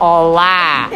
Olá!